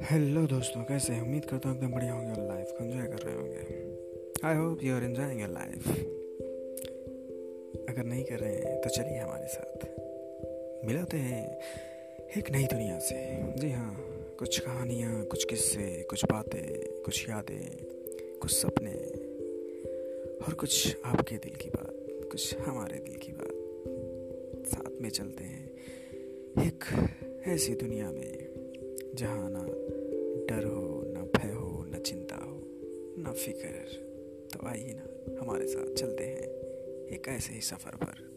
Hello दोस्तों, कैसे उम्मीद करता हूँ एकदम बढ़िया होंगे और लाइफ को एंजॉय कर रहे होंगे। I hope you are enjoying your life अगर नहीं कर रहे हैं तो चलिए हमारे साथ मिलाते हैं एक नई दुनिया से। जी हाँ कुछ कहानियाँ, कुछ किस्से, कुछ बातें, कुछ यादें, कुछ सपने और कुछ आपके दिल की बात, कुछ हमारे दिल की बात। साथ में चलते हैं एक ऐसी दुनिया में, जहाँ ना ना फ़िक्र तो आइए ना हमारे साथ चलते हैं एक ऐसे ही सफ़र पर।